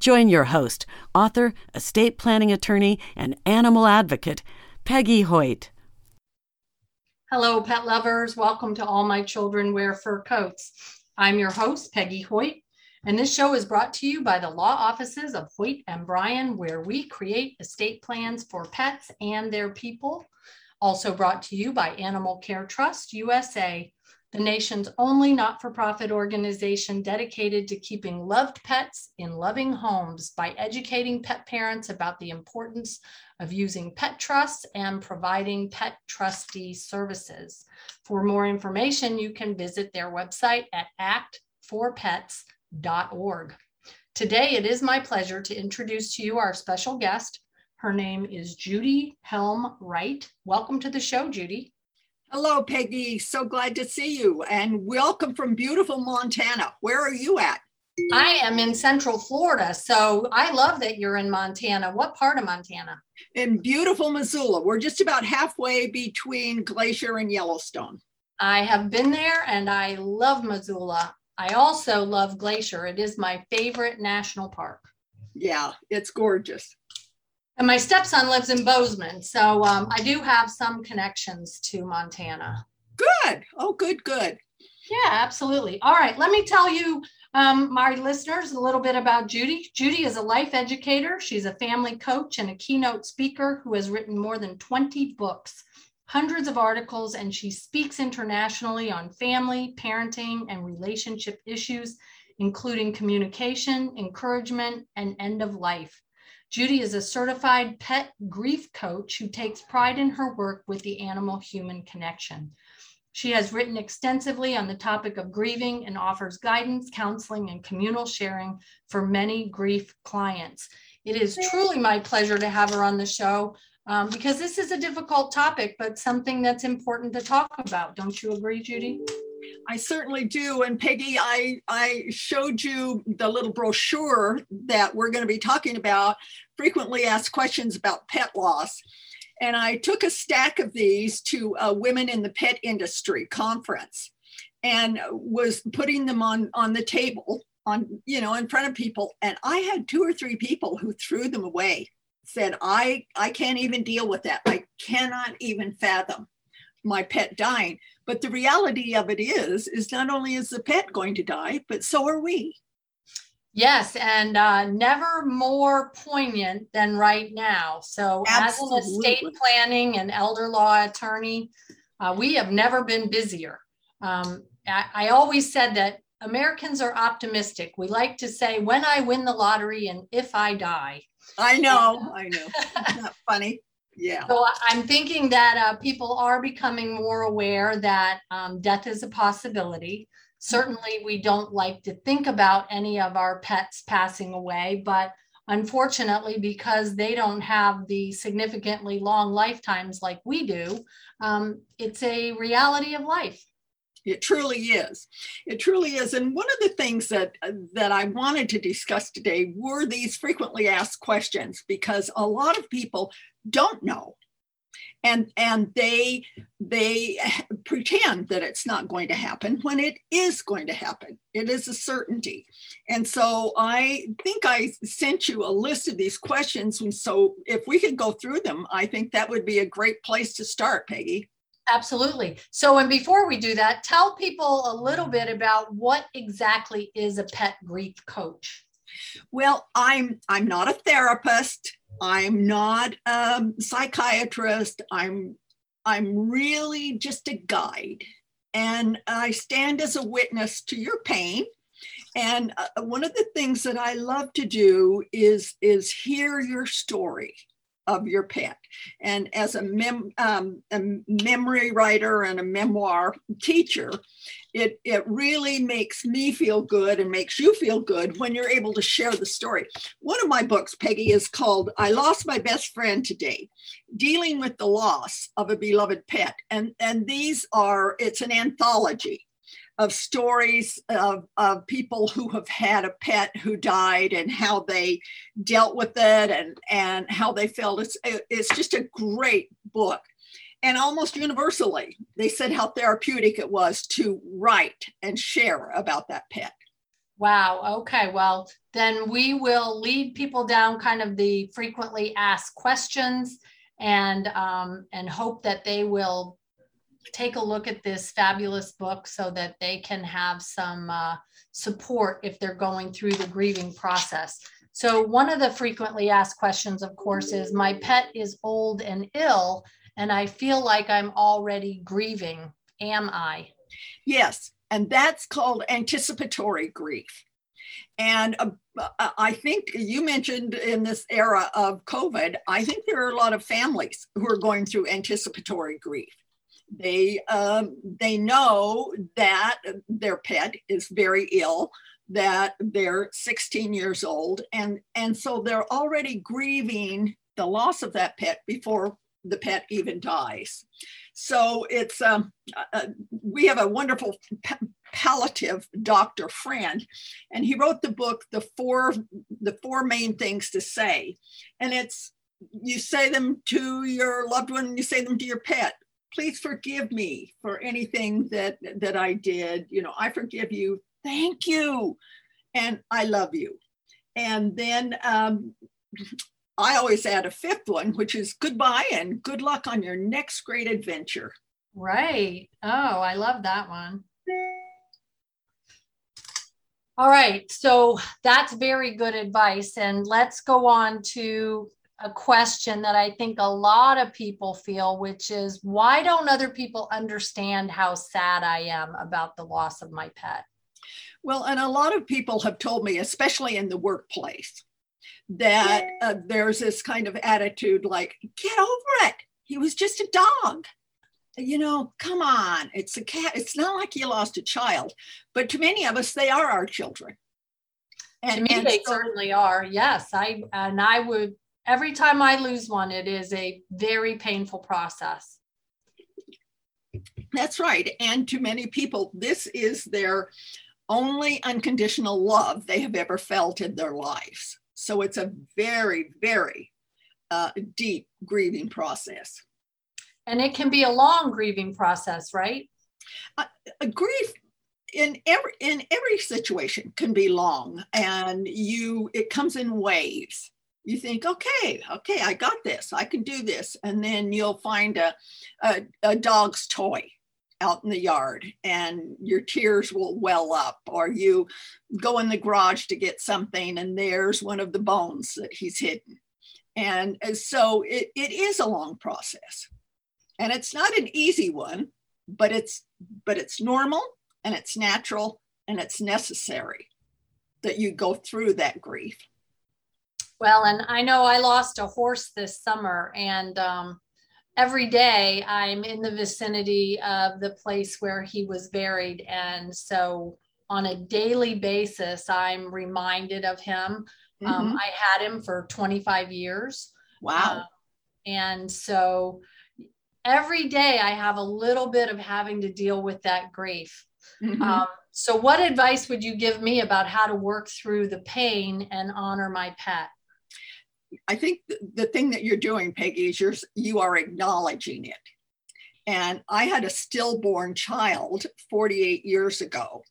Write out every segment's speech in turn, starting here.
Join your host, author, estate planning attorney, and animal advocate, Peggy Hoyt. Hello, pet lovers. Welcome to All My Children Wear Fur Coats. I'm your host, Peggy Hoyt, and this show is brought to you by the law offices of Hoyt and Bryan, where we create estate plans for pets and their people. Also brought to you by Animal Care Trust USA, the nation's only not for profit organization dedicated to keeping loved pets in loving homes by educating pet parents about the importance of using pet trusts and providing pet trustee services. For more information, you can visit their website at actforpets.org. Today, it is my pleasure to introduce to you our special guest. Her name is Judy Helm Wright. Welcome to the show, Judy. Hello, Peggy. So glad to see you and welcome from beautiful Montana. Where are you at? I am in Central Florida. So I love that you're in Montana. What part of Montana? In beautiful Missoula. We're just about halfway between Glacier and Yellowstone. I have been there and I love Missoula. I also love Glacier. It is my favorite national park. Yeah, it's gorgeous. And my stepson lives in Bozeman. So um, I do have some connections to Montana. Good. Oh, good, good. Yeah, absolutely. All right. Let me tell you, um, my listeners, a little bit about Judy. Judy is a life educator. She's a family coach and a keynote speaker who has written more than 20 books, hundreds of articles, and she speaks internationally on family, parenting, and relationship issues, including communication, encouragement, and end of life. Judy is a certified pet grief coach who takes pride in her work with the animal human connection. She has written extensively on the topic of grieving and offers guidance, counseling, and communal sharing for many grief clients. It is truly my pleasure to have her on the show um, because this is a difficult topic, but something that's important to talk about. Don't you agree, Judy? I certainly do. And Peggy, I, I showed you the little brochure that we're going to be talking about frequently asked questions about pet loss. And I took a stack of these to a Women in the Pet Industry conference and was putting them on, on the table on, you know, in front of people. And I had two or three people who threw them away, said, I, I can't even deal with that. I cannot even fathom my pet dying. But the reality of it is, is not only is the pet going to die, but so are we. Yes, and uh, never more poignant than right now. So, Absolutely. as an estate planning and elder law attorney, uh, we have never been busier. Um, I, I always said that Americans are optimistic. We like to say, when I win the lottery and if I die. I know, I know. Isn't that funny? Yeah. So I'm thinking that uh, people are becoming more aware that um, death is a possibility. Certainly, we don't like to think about any of our pets passing away, but unfortunately, because they don't have the significantly long lifetimes like we do, um, it's a reality of life. It truly is. It truly is. And one of the things that that I wanted to discuss today were these frequently asked questions because a lot of people don't know. And and they they pretend that it's not going to happen when it is going to happen. It is a certainty. And so i think i sent you a list of these questions. And so if we could go through them i think that would be a great place to start peggy. Absolutely. So and before we do that tell people a little bit about what exactly is a pet grief coach? Well i'm i'm not a therapist I'm not a psychiatrist. I'm I'm really just a guide, and I stand as a witness to your pain. And uh, one of the things that I love to do is is hear your story of your pet. And as a, mem, um, a memory writer and a memoir teacher, it, it really makes me feel good and makes you feel good when you're able to share the story. One of my books, Peggy, is called I Lost My Best Friend Today, dealing with the loss of a beloved pet. And, and these are, it's an anthology of stories of, of people who have had a pet who died and how they dealt with it and, and how they felt. It's, it's just a great book. And almost universally, they said how therapeutic it was to write and share about that pet. Wow. Okay. Well, then we will lead people down kind of the frequently asked questions and um, and hope that they will take a look at this fabulous book so that they can have some uh, support if they're going through the grieving process. So, one of the frequently asked questions, of course, is My pet is old and ill, and I feel like I'm already grieving. Am I? Yes, and that's called anticipatory grief. And uh, uh I think you mentioned in this era of COVID, I think there are a lot of families who are going through anticipatory grief they um, they know that their pet is very ill that they're 16 years old and and so they're already grieving the loss of that pet before the pet even dies. So it's um, uh, uh we have a wonderful palliative doctor friend and he wrote the book the four the four main things to say. And it's you say them to your loved one you say them to your pet please forgive me for anything that that I did. You know, I forgive you. Thank you, and I love you. And then um, I always add a fifth one, which is goodbye and good luck on your next great adventure. Right. Oh, I love that one. All right. So that's very good advice. And let's go on to a question that I think a lot of people feel, which is why don't other people understand how sad I am about the loss of my pet? Well, and a lot of people have told me, especially in the workplace, that uh, there's this kind of attitude like, get over it. He was just a dog. You know, come on. It's a cat. It's not like you lost a child, but to many of us, they are our children. And, to me, and they so, certainly are. Yes, I and I would every time I lose one, it is a very painful process. That's right. And to many people, this is their only unconditional love they have ever felt in their lives. So it's a very, very uh, deep grieving process. And it can be a long grieving process, right? Uh, grief in every in every situation can be long, and you it comes in waves you think, okay, okay, I got this, I can do this. And then you'll find a, a, a, dog's toy out in the yard and your tears will well up, or you go in the garage to get something and there's one of the bones that he's hidden. And uh, so it, it is a long process. And it's not an easy one, but it's but it's normal and it's natural and it's necessary that you go through that grief. Well, and I know I lost a horse this summer, and um, every day I'm in the vicinity of the place where he was buried. And so on a daily basis, I'm reminded of him. Um, mm-hmm. Um, I had him for 25 years. Wow. Uh, and so every day I have a little bit of having to deal with that grief. Mm-hmm. Um, so, what advice would you give me about how to work through the pain and honor my pet? I think the thing that you're doing, Peggy, is you're you are acknowledging it. And I had a stillborn child 48 years ago,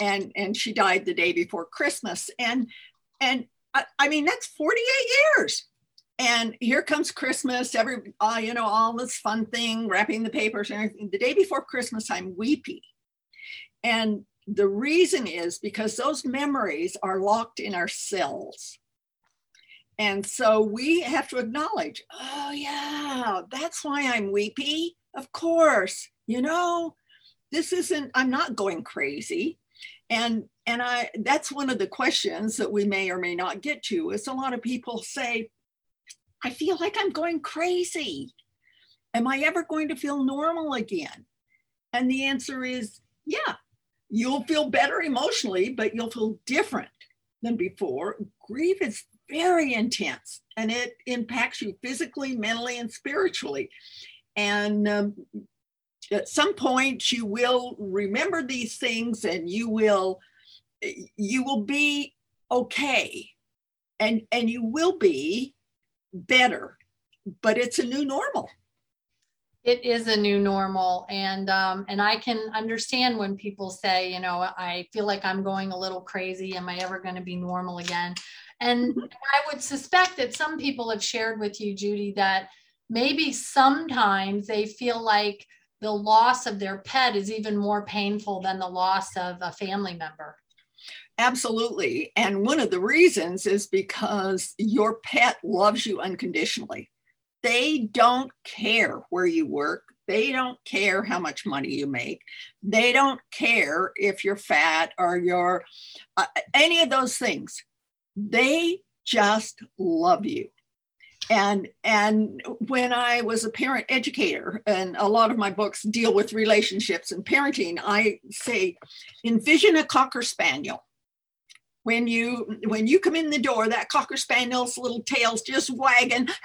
and and she died the day before Christmas. And and I, I mean that's 48 years. And here comes Christmas, every uh, you know all this fun thing, wrapping the papers and everything. The day before Christmas, I'm weepy, and the reason is because those memories are locked in our cells and so we have to acknowledge, oh, yeah, that's why I'm weepy. Of course, you know, this isn't, I'm not going crazy. And and I that's one of the questions that we may or may not get to is a lot of people say, I feel like I'm going crazy. Am I ever going to feel normal again? And the answer is yeah, you'll feel better emotionally, but you'll feel different than before. Grief is very intense and it impacts you physically, mentally, and spiritually. And um, at some point, you will remember these things and you will you will be okay. And and you will be better but it's a new normal. It is a new normal and um, and i can understand when people say you know i feel like i'm going a little crazy. Am i ever going to be normal again and i would suspect that some people have shared with you judy that maybe sometimes they feel like the loss of their pet is even more painful than the loss of a family member absolutely and one of the reasons is because your pet loves you unconditionally they don't care where you work. They don't care how much money you make. They don't care if you're fat or you're uh, any of those things. They just love you. And and when I was a parent educator, and a lot of my books deal with relationships and parenting, I say, envision a cocker spaniel. When you when you come in the door that cocker spaniel's little tail's just wagging.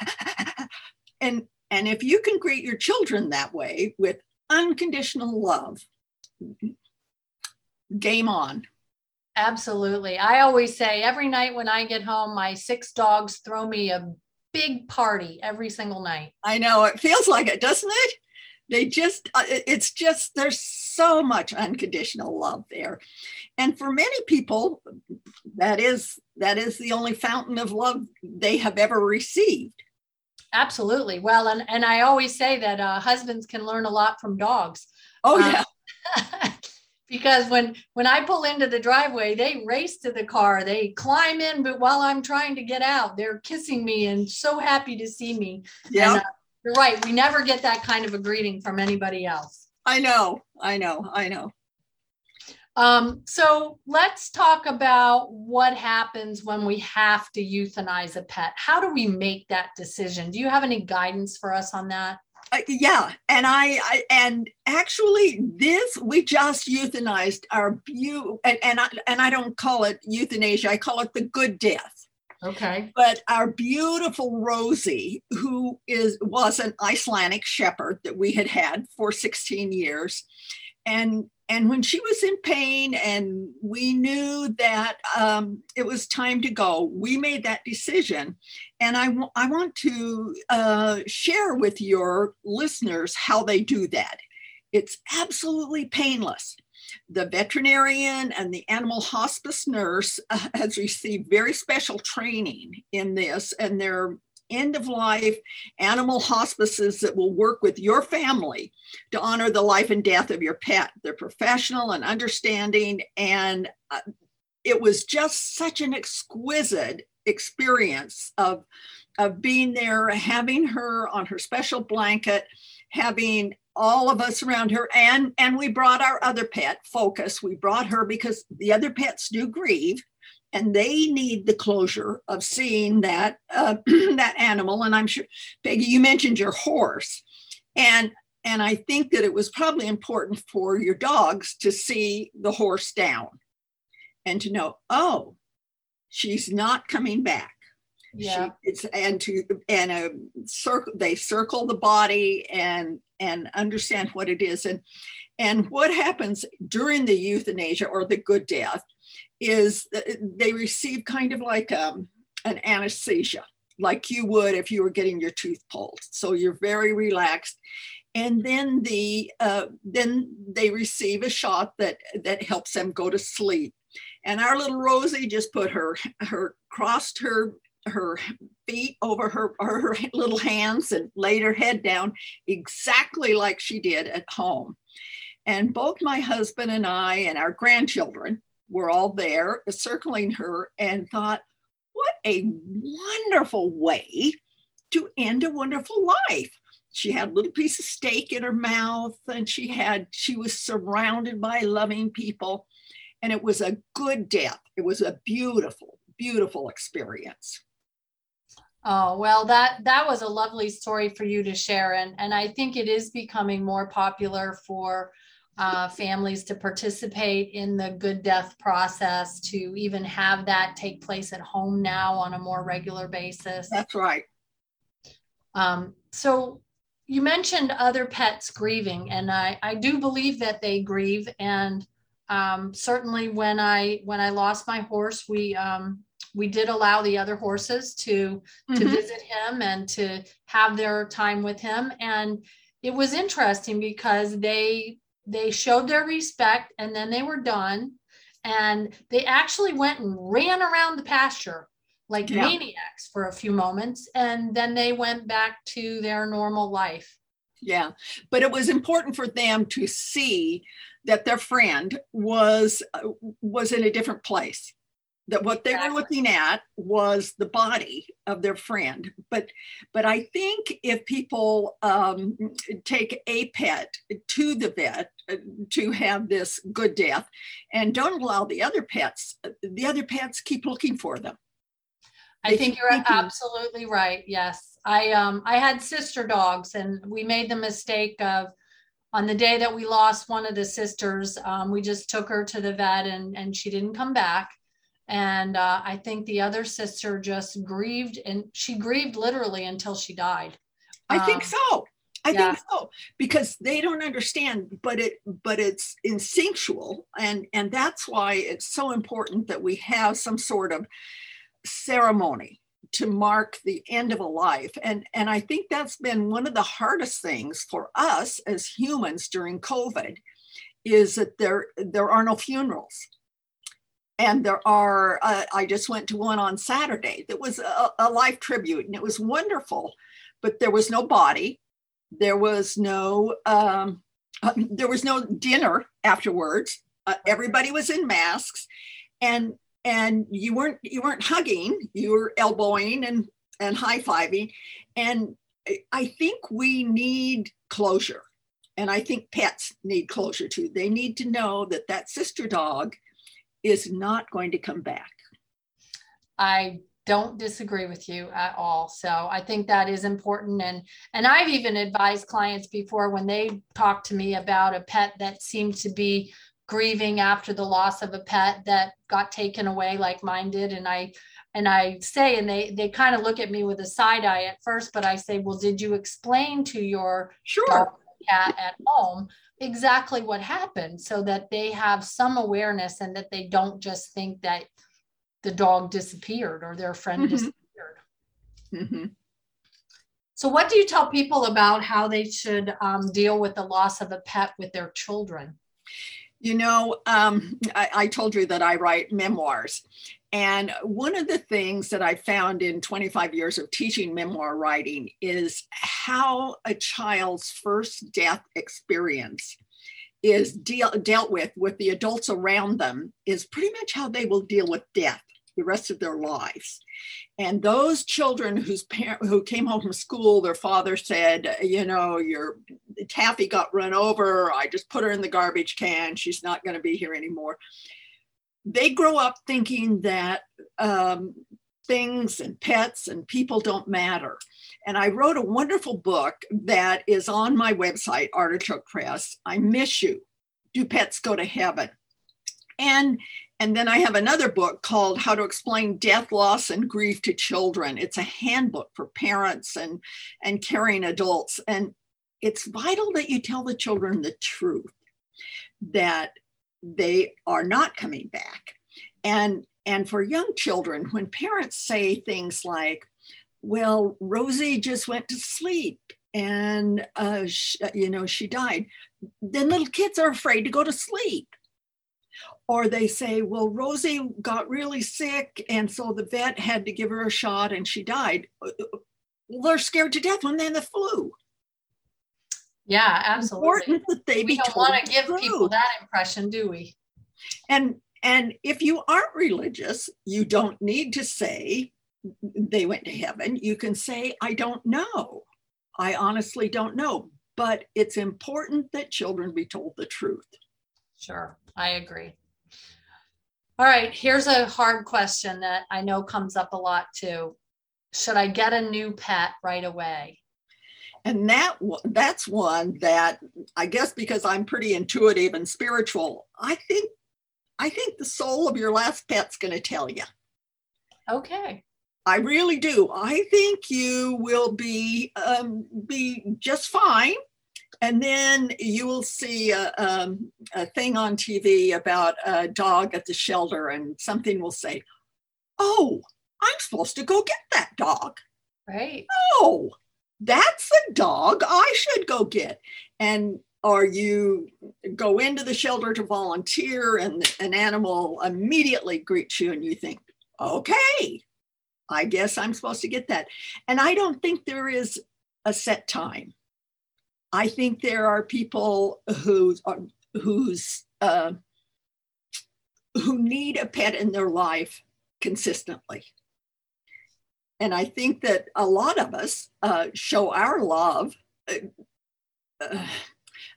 And and if you can greet your children that way with unconditional love game on absolutely i always say every night when i get home my six dogs throw me a big party every single night i know it feels like it doesn't it they just uh, it's just there's so much unconditional love there and for many people that is that is the only fountain of love they have ever received Absolutely. Well, and, and I always say that uh, husbands can learn a lot from dogs. Oh, yeah. Uh, because when when I pull into the driveway, they race to the car. They climb in, but while I'm trying to get out, they're kissing me and so happy to see me. Yeah. Uh, you're right. We never get that kind of a greeting from anybody else. I know. I know. I know. Um, so let's talk about what happens when we have to euthanize a pet. How do we make that decision? Do you have any guidance for us on that? Uh, yeah, and I, I, and actually this we just euthanized our view, and and I, and I don't call it euthanasia. I call it the good death. Okay. But our beautiful Rosie, who is was an Icelandic shepherd that we had had for 16 years, and and when she was in pain and we knew that um, it was time to go we made that decision and I, w- I want to uh, share with your listeners how they do that it's absolutely painless the veterinarian and the animal hospice nurse uh, has received very special training in this and they're end of life animal hospices that will work with your family to honor the life and death of your pet. They're professional and understanding, and uh, it was just such an exquisite experience of of being there, having her on her special blanket, having all of us around her and and we brought our other pet focus we brought her because the other pets do grieve and they need the closure of seeing that uh, that animal. And I'm sure, Peggy, you mentioned your horse, and and I think that it was probably important for your dogs to see the horse down, and to know, oh, she's not coming back. Yeah. She, it's and to and a circle they circle the body and and understand what it is and and what happens during the euthanasia or the good death is they receive kind of like um, an anesthesia, like you would if you were getting your tooth pulled. So you're very relaxed. And then the uh, then they receive a shot that that helps them go to sleep. And our little Rosie just put her her crossed her her feet over her, her little hands and laid her head down exactly like she did at home. And both my husband and I and our grandchildren were all there circling her and thought, what a wonderful way to end a wonderful life. She had a little piece of steak in her mouth and she had, she was surrounded by loving people. And it was a good death. It was a beautiful, beautiful experience. Oh, well, that that was a lovely story for you to share. And, and I think it is becoming more popular for uh, families to participate in the good death process, to even have that take place at home now on a more regular basis. That's right. Um, so you mentioned other pets grieving, and I, I do believe that they grieve. And um, certainly when I when I lost my horse, we um, we did allow the other horses to mm-hmm. to visit him and to have their time with him and it was interesting because they they showed their respect and then they were done and they actually went and ran around the pasture like yeah. maniacs for a few moments and then they went back to their normal life yeah but it was important for them to see that their friend was uh, was in a different place. That what they were looking at was the body of their friend. But but i think if people um, take a pet to the vet uh, to have this good death and don't allow the other pets the other pets keep looking for them. I think you're thinking, absolutely right yes. I um i had sister dogs and we made the mistake of on the day that we lost one of the sisters um, we just took her to the vet and and she didn't come back. And uh, i think the other sister just grieved and she grieved literally until she died. I um, think so. I yeah. think so. Because they don't understand but it but it's instinctual. And and that's why it's so important that we have some sort of ceremony to mark the end of a life. And and i think that's been one of the hardest things for us as humans during covid is that there there are no funerals. And there are uh, i just went to one on saturday that was a, a life tribute and it was wonderful but there was no body. There was no um, uh, there was no dinner afterwards. Uh, everybody was in masks. And and you weren't you weren't hugging you were elbowing and and high-fiving and i think we need closure and i think pets need closure too they need to know that that sister dog is not going to come back. I don't disagree with you at all. So I think that is important. And and I've even advised clients before when they talk to me about a pet that seemed to be grieving after the loss of a pet that got taken away like mine did. And I and I say, and they they kind of look at me with a side eye at first, but I say, well, did you explain to your sure. cat at home exactly what happened so that they have some awareness and that they don't just think that the dog disappeared or their friend mm-hmm. disappeared. Mm-hmm. So, what do you tell people about how they should um, deal with the loss of a pet with their children? You know, um, I, I, told you that I write memoirs. And one of the things that I found in 25 years of teaching memoir writing is how a child's first death experience is deal, dealt with with the adults around them is pretty much how they will deal with death the rest of their lives. And those children whose parent who came home from school, their father said, you know, your Taffy got run over. I just put her in the garbage can. She's not going to be here anymore. They grow up thinking that um, things and pets and people don't matter. And I wrote a wonderful book that is on my website, Artichoke Press. I miss you. Do pets go to heaven? And and then I have another book called How to Explain Death, Loss, and Grief to Children. It's a handbook for parents and, and caring adults. And it's vital that you tell the children the truth that they are not coming back. And, and for young children, when parents say things like, well, Rosie just went to sleep and, uh, you know, she died, then little kids are afraid to go to sleep or they say, well, Rosie got really sick, and so the vet had to give her a shot and she died. Uh, uh, well, they're scared to death when they have the flu. Yeah, absolutely. Important that they we don't want to give people that impression, do we? And and if you aren't religious, you don't need to say they went to heaven. You can say, I don't know. I honestly don't know. But it's important that children be told the truth. Sure, I agree. All right, here's a hard question that I know comes up a lot too. should I get a new pet right away? And that that's one that I guess because I'm pretty intuitive and spiritual, I think I think the soul of your last pet's going to tell you. Okay. I really do. I think you will be um, be just fine, and then you will see a, um, a thing on TV about a dog at the shelter, and something will say, "Oh, I'm supposed to go get that dog." Right. Oh, that's the dog I should go get. And or you go into the shelter to volunteer and an animal immediately greets you and you think, okay, I guess I'm supposed to get that. And I don't think there is a set time. I think there are people who who's uh, who need a pet in their life consistently. And I think that a lot of us uh, show our love, uh, uh,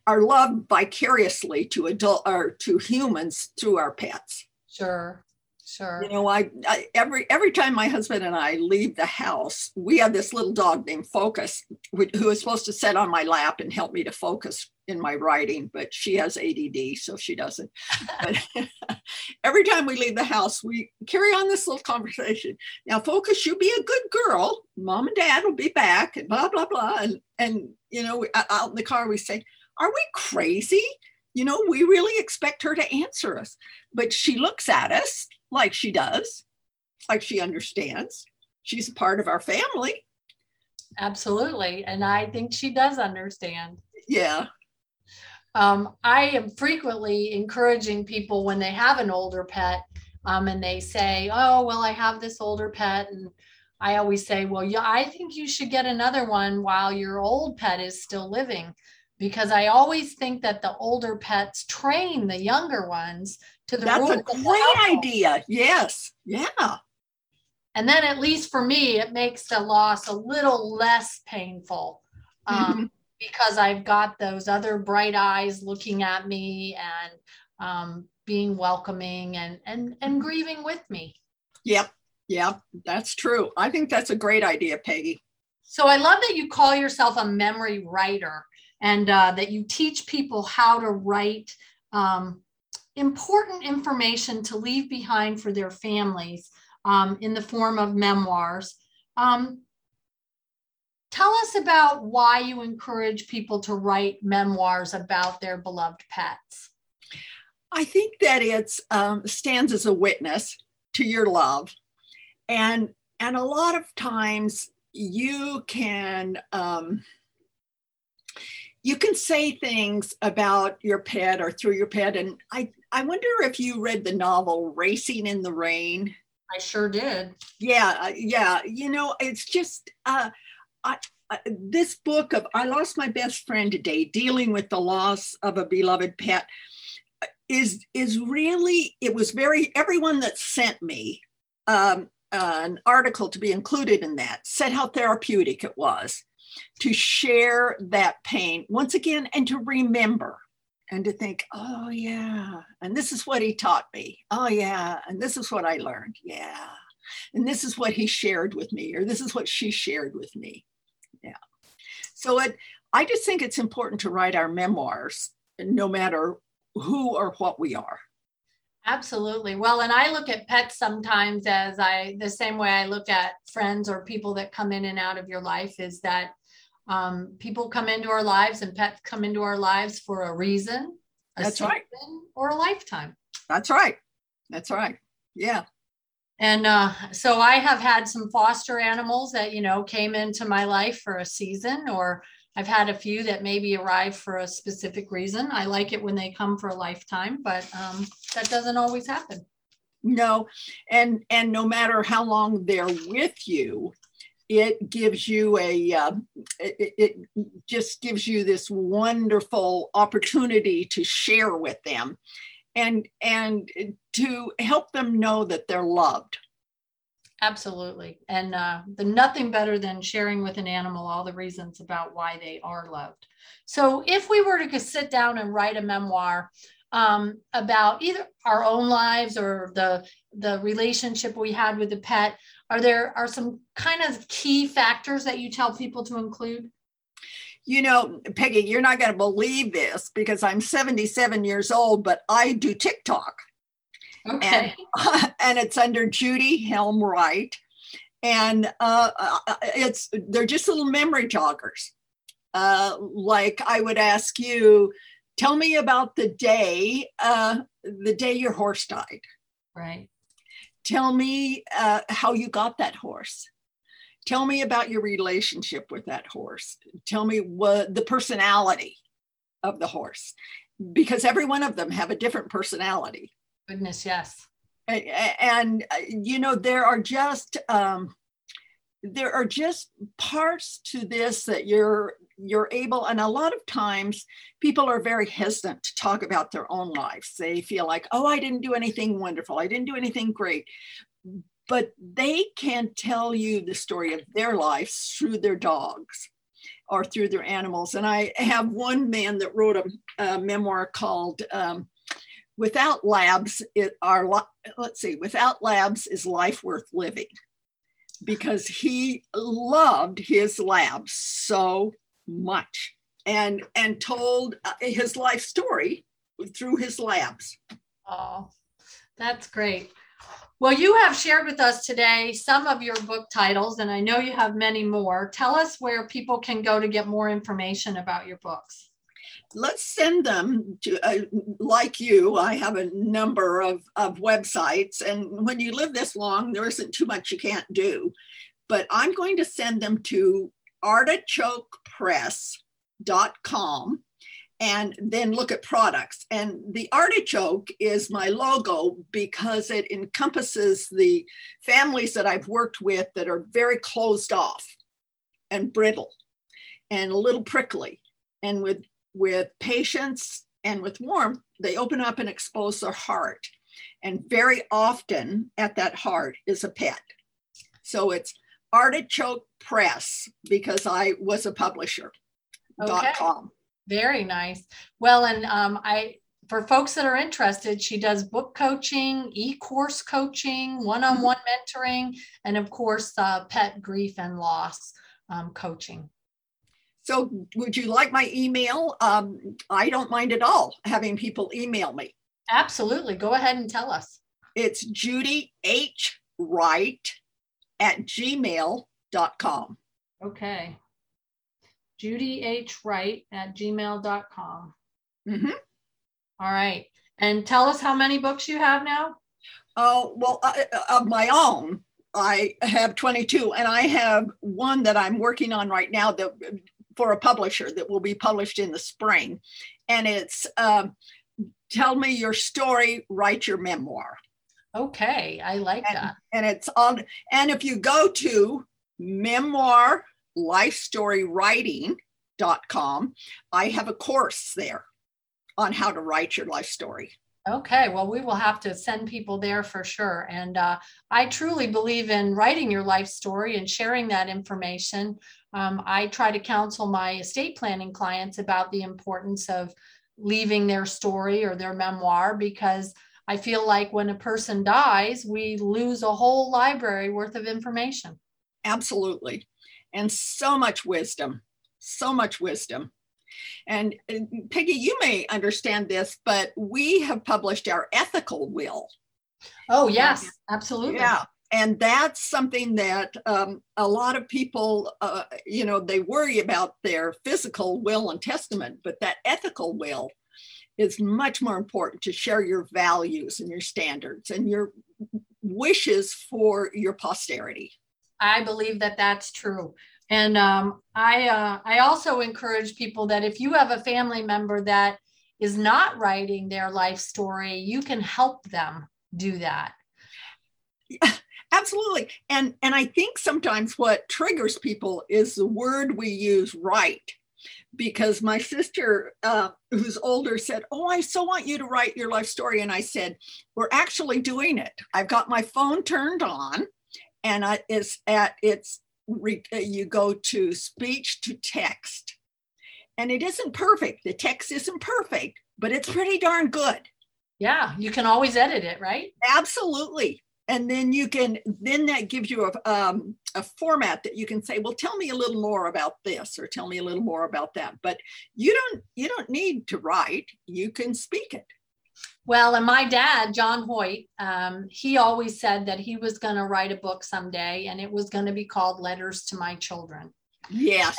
our love vicariously to adult or to humans through our pets. Sure. Sure. You know, I, I, every every time my husband and I leave the house, we have this little dog named Focus, who is supposed to sit on my lap and help me to focus in my writing, but she has ADD, so she doesn't. but every time we leave the house, we carry on this little conversation. Now, Focus, you be a good girl. Mom and Dad will be back, and blah blah blah. And and you know, out in the car, we say, "Are we crazy?" You know, we really expect her to answer us, but she looks at us like she does, like she understands. She's a part of our family. Absolutely. And I think she does understand. Yeah. Um, I am frequently encouraging people when they have an older pet um, and they say, Oh, well, I have this older pet. And I always say, Well, yeah, I think you should get another one while your old pet is still living. Because I always think that the older pets train the younger ones to the That's a great idea. Yes. Yeah. And then at least for me, it makes the loss a little less painful. Um, mm-hmm. Because I've got those other bright eyes looking at me and um, being welcoming and and and grieving with me. Yep, yep, that's true. I think that's a great idea, Peggy. So I love that you call yourself a memory writer and uh, that you teach people how to write um, important information to leave behind for their families um, in the form of memoirs. Um, tell us about why you encourage people to write memoirs about their beloved pets. I think that it um, stands as a witness to your love, and and a lot of times you can um, you can say things about your pet or through your pet. And I, I wonder if you read the novel Racing in the Rain. I sure did. Yeah, uh, yeah. You know, it's just uh, I, uh, this book of I lost my best friend today, dealing with the loss of a beloved pet, uh, is is really. It was very everyone that sent me um, uh, an article to be included in that said how therapeutic it was to share that pain once again and to remember and to think, oh, yeah, and this is what he taught me. Oh, yeah, and this is what I learned. Yeah. And this is what he shared with me, or this is what she shared with me. Yeah. So it, I just think it's important to write our memoirs, no matter who or what we are. Absolutely. Well, and I look at pets sometimes as I, the same way I look at friends or people that come in and out of your life is that um, people come into our lives and pets come into our lives for a reason. A That's right. Or a lifetime. That's right. That's right. Yeah. And uh, so I have had some foster animals that, you know, came into my life for a season, or I've had a few that maybe arrived for a specific reason. I like it when they come for a lifetime, but um, that doesn't always happen. No, and and no matter how long they're with you, it gives you a uh, it, it, just gives you this wonderful opportunity to share with them and and to help them know that they're loved. Absolutely. And uh, the nothing better than sharing with an animal all the reasons about why they are loved. So if we were to sit down and write a memoir um, about either our own lives or the the relationship we had with the pet are there are some kind of key factors that you tell people to include? You know, Peggy, you're not going to believe this because I'm 77 years old, but I do TikTok. Okay. And, and it's under Judy Helm Wright. And uh, uh, it's they're just little memory joggers. Uh, like I would ask you, tell me about the day, uh, the day your horse died. Right. Tell me uh, how you got that horse. Tell me about your relationship with that horse. Tell me what the personality of the horse, because every one of them have a different personality. Goodness, yes. And, and uh, you know there are just um, there are just parts to this that you're you're able and a lot of times people are very hesitant to talk about their own lives they feel like oh i didn't do anything wonderful. I didn't do anything great. But they can tell you the story of their lives through their dogs or through their animals. And i have one man that wrote a, a memoir called um, without labs it are let's see without labs is life worth living because he loved his labs so much and and told uh, his life story through his labs. Oh, that's great. Well, you have shared with us today some of your book titles, and I know you have many more. Tell us where people can go to get more information about your books. Let's send them to, uh, like you, I have a number of, of websites, and when you live this long, there isn't too much you can't do. But I'm going to send them to artichokepress.com and then look at products. And the artichoke is my logo because it encompasses the families that I've worked with that are very closed off and brittle and a little prickly. And with, with patience and with warmth, they open up and expose their heart. And very often at that heart is a pet. So it's Artichoke Press because I was a publisher. Okay. .com. Very nice. Well, and um, I for folks that are interested, she does book coaching, e-course coaching, one-on-one mentoring, and of course, uh, pet grief and loss um, coaching. So, would you like my email? Um, I don't mind at all having people email me. Absolutely. Go ahead and tell us. It's Judy H. Wright at gmail.com. Okay. Judy H. Wright at gmail.com. Mm-hmm. All right. And tell us how many books you have now. Oh, well, uh, of my own, I have 22, and I have one that I'm working on right now that for a publisher that will be published in the spring. And it's um, Tell Me Your Story, Write Your Memoir. Okay, I like and, that. And it's on, and if you go to memoir writing.com, I have a course there on how to write your life story. Okay, well, we will have to send people there for sure. And uh, I truly believe in writing your life story and sharing that information. Um, I try to counsel my estate planning clients about the importance of leaving their story or their memoir because I feel like when a person dies, we lose a whole library worth of information. Absolutely. And so much wisdom, so much wisdom. And, and Peggy, you may understand this, but we have published our ethical will. Oh, yes, absolutely. Yeah. And that's something that um, a lot of people, uh, you know, they worry about their physical will and testament, but that ethical will is much more important to share your values and your standards and your wishes for your posterity. I believe that that's true. And um, I, uh, I also encourage people that if you have a family member that is not writing their life story, you can help them do that. Absolutely. And and I think sometimes what triggers people is the word we use right because my sister, uh, who's older, said, Oh, I so want you to write your life story. And I said, We're actually doing it. I've got my phone turned on, and I, it's at it's you go to speech to text. And it isn't perfect. The text isn't perfect, but it's pretty darn good. Yeah, you can always edit it, right? Absolutely. and then you can then that gives you a, um, a format that you can say well tell me a little more about this or tell me a little more about that but you don't you don't need to write you can speak it well and my dad john hoyt um, he always said that he was going to write a book someday and it was going to be called letters to my children yes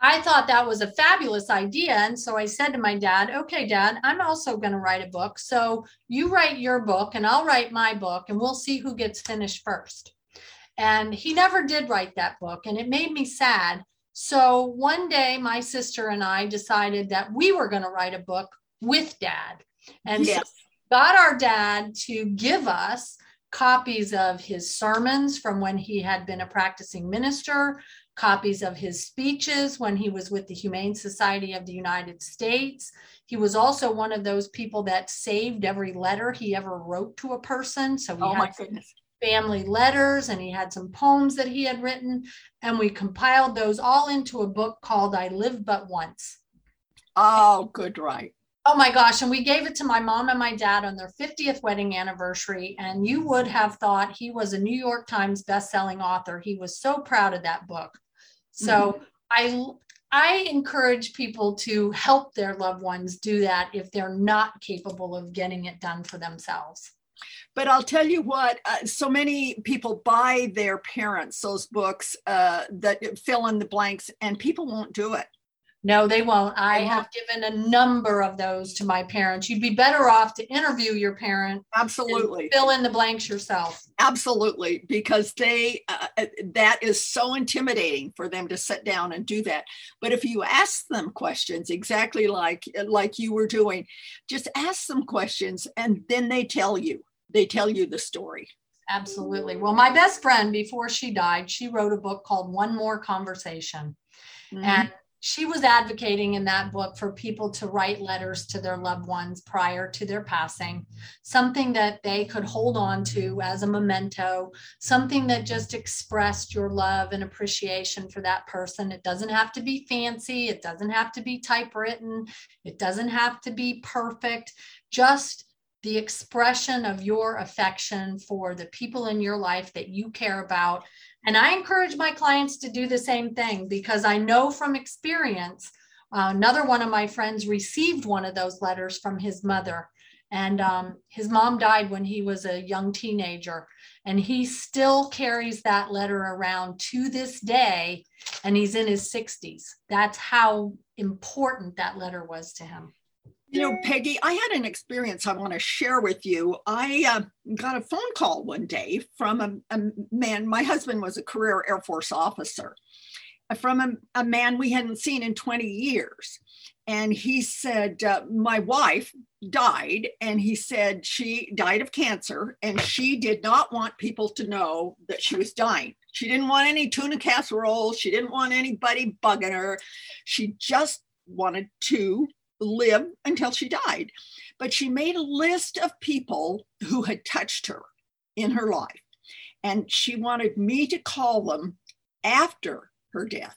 I thought that was a fabulous idea. And so I said to my dad, okay, dad, I'm also going to write a book. So you write your book and I'll write my book and we'll see who gets finished first. And he never did write that book. And it made me sad. So one day, my sister and I decided that we were going to write a book with dad. And yes. so got our dad to give us copies of his sermons from when he had been a practicing minister, copies of his speeches when he was with the Humane Society of the United States. He was also one of those people that saved every letter he ever wrote to a person. So he oh had family letters and he had some poems that he had written. And we compiled those all into a book called I Live But Once. Oh, good, right. Oh my gosh. And we gave it to my mom and my dad on their 50th wedding anniversary. And you would have thought he was a New York Times bestselling author. He was so proud of that book. So mm-hmm. I I encourage people to help their loved ones do that if they're not capable of getting it done for themselves. But I'll tell you what, uh, so many people buy their parents those books uh, that fill in the blanks, and people won't do it. No, they won't. I have given a number of those to my parents. You'd be better off to interview your parent. Absolutely. Fill in the blanks yourself. Absolutely, because they uh, uh, that is so intimidating for them to sit down and do that. But if you ask them questions, exactly like like you were doing, just ask them questions, and then they tell you. They tell you the story. Absolutely. Well, my best friend, before she died, she wrote a book called One More Conversation. Mm-hmm. And she was advocating in that book for people to write letters to their loved ones prior to their passing, something that they could hold on to as a memento, something that just expressed your love and appreciation for that person. It doesn't have to be fancy, it doesn't have to be typewritten, it doesn't have to be perfect, just the expression of your affection for the people in your life that you care about and I encourage my clients to do the same thing because I know from experience, uh, another one of my friends received one of those letters from his mother. And um, his mom died when he was a young teenager. And he still carries that letter around to this day. And he's in his 60s. That's how important that letter was to him. You know, Peggy, I had an experience I want to share with you. I uh, got a phone call one day from a, a, man. My husband was a career Air Force officer, from a, a man we hadn't seen in 20 years. And he said, uh, My wife died, and he said she died of cancer, and she did not want people to know that she was dying. She didn't want any tuna casserole. She didn't want anybody bugging her. She just wanted to live until she died. But she made a list of people who had touched her in her life. And she wanted me to call them after her death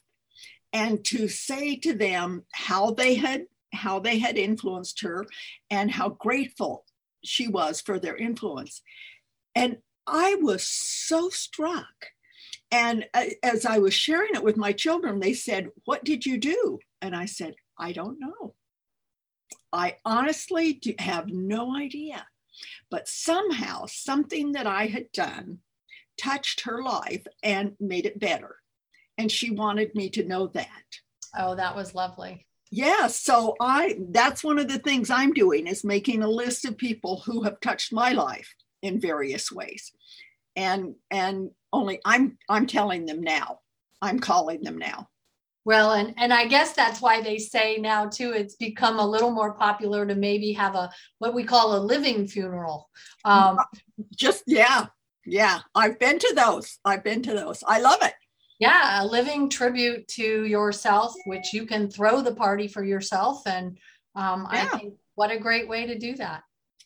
and to say to them how they had how they had influenced her and how grateful she was for their influence. And I was so struck. And as I was sharing it with my children, they said, What did you do? And I said, I don't know. I honestly have no idea. But somehow, something that I had done touched her life and made it better. And she wanted me to know that. Oh, that was lovely. Yeah, so I that's one of the things I'm doing is making a list of people who have touched my life in various ways. And and only I'm I'm telling them now. I'm calling them now. Well, and and I guess that's why they say now too. It's become a little more popular to maybe have a what we call a living funeral. Um, Just yeah, yeah. I've been to those. I've been to those. I love it. Yeah, a living tribute to yourself, which you can throw the party for yourself, and um, yeah. I think what a great way to do that.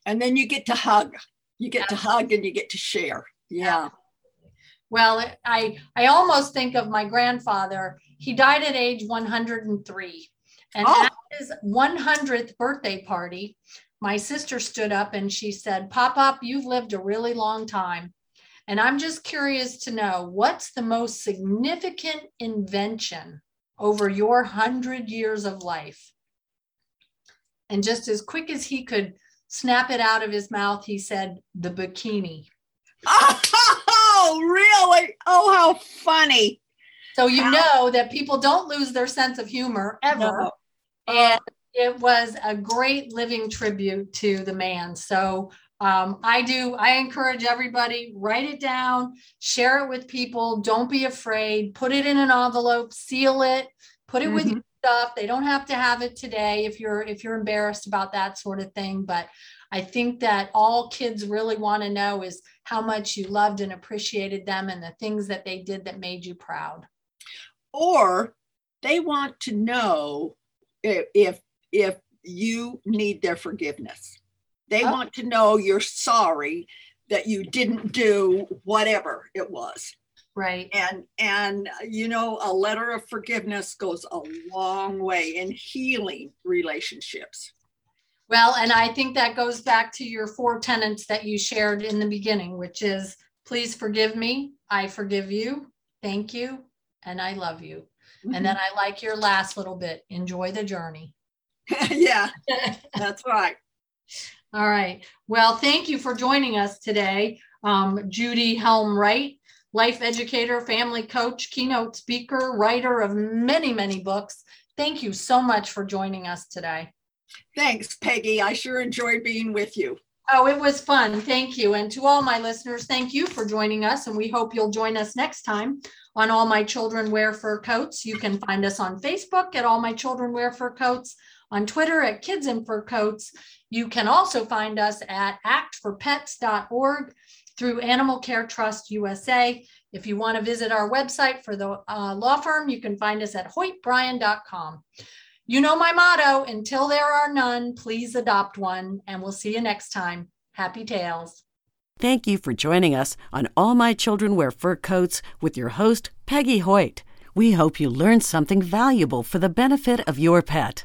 And then you get to hug. You get Absolutely. to hug and you get to share. Yeah. Well, I I almost think of my grandfather he died at age 103. And oh. at his 100th birthday party, my sister stood up and she said, Pop Up, you've lived a really long time. And I'm just curious to know what's the most significant invention over your hundred years of life? And just as quick as he could snap it out of his mouth, he said, The bikini. Oh, really? Oh, how funny. So you know that people don't lose their sense of humor ever. No. And it was a great living tribute to the man. So um, I do, I encourage everybody, write it down, share it with people. Don't be afraid. Put it in an envelope, seal it, put it with Mhm. your stuff. They don't have to have it today if you're if you're embarrassed about that sort of thing. But I think that all kids really want to know is how much you loved and appreciated them and the things that they did that made you proud. Or they want to know if if, you need their forgiveness. They Oh. want to know you're sorry that you didn't do whatever it was. Right. and and you know a letter of forgiveness goes a long way in healing relationships Well, and I think that goes back to your four tenets that you shared in the beginning, which is please forgive me, I forgive you, thank you, and I love you. And then I like your last little bit enjoy the journey. yeah that's right All right. Well, thank you for joining us today. Um, Judy Helm Wright, life educator, family coach, keynote speaker, writer of many, many books. Thank you so much for joining us today. thanks peggy i sure enjoyed being with you Oh, it was fun. Thank you. And to all my listeners, thank you for joining us. And we hope you'll join us next time on All My Children Wear Fur Coats. You can find us on Facebook at All My Children Wear Fur Coats, on Twitter at Kids in Fur Coats. You can also find us at actforpets.org through Animal Care Trust USA. If you want to visit our website for the uh, law firm, you can find us at hoytbryan.com. You know my motto until there are none, please adopt one. And we'll see you next time. Happy tales. Thank you for joining us on All My Children Wear Fur Coats with your host, Peggy Hoyt. We hope you learned something valuable for the benefit of your pet.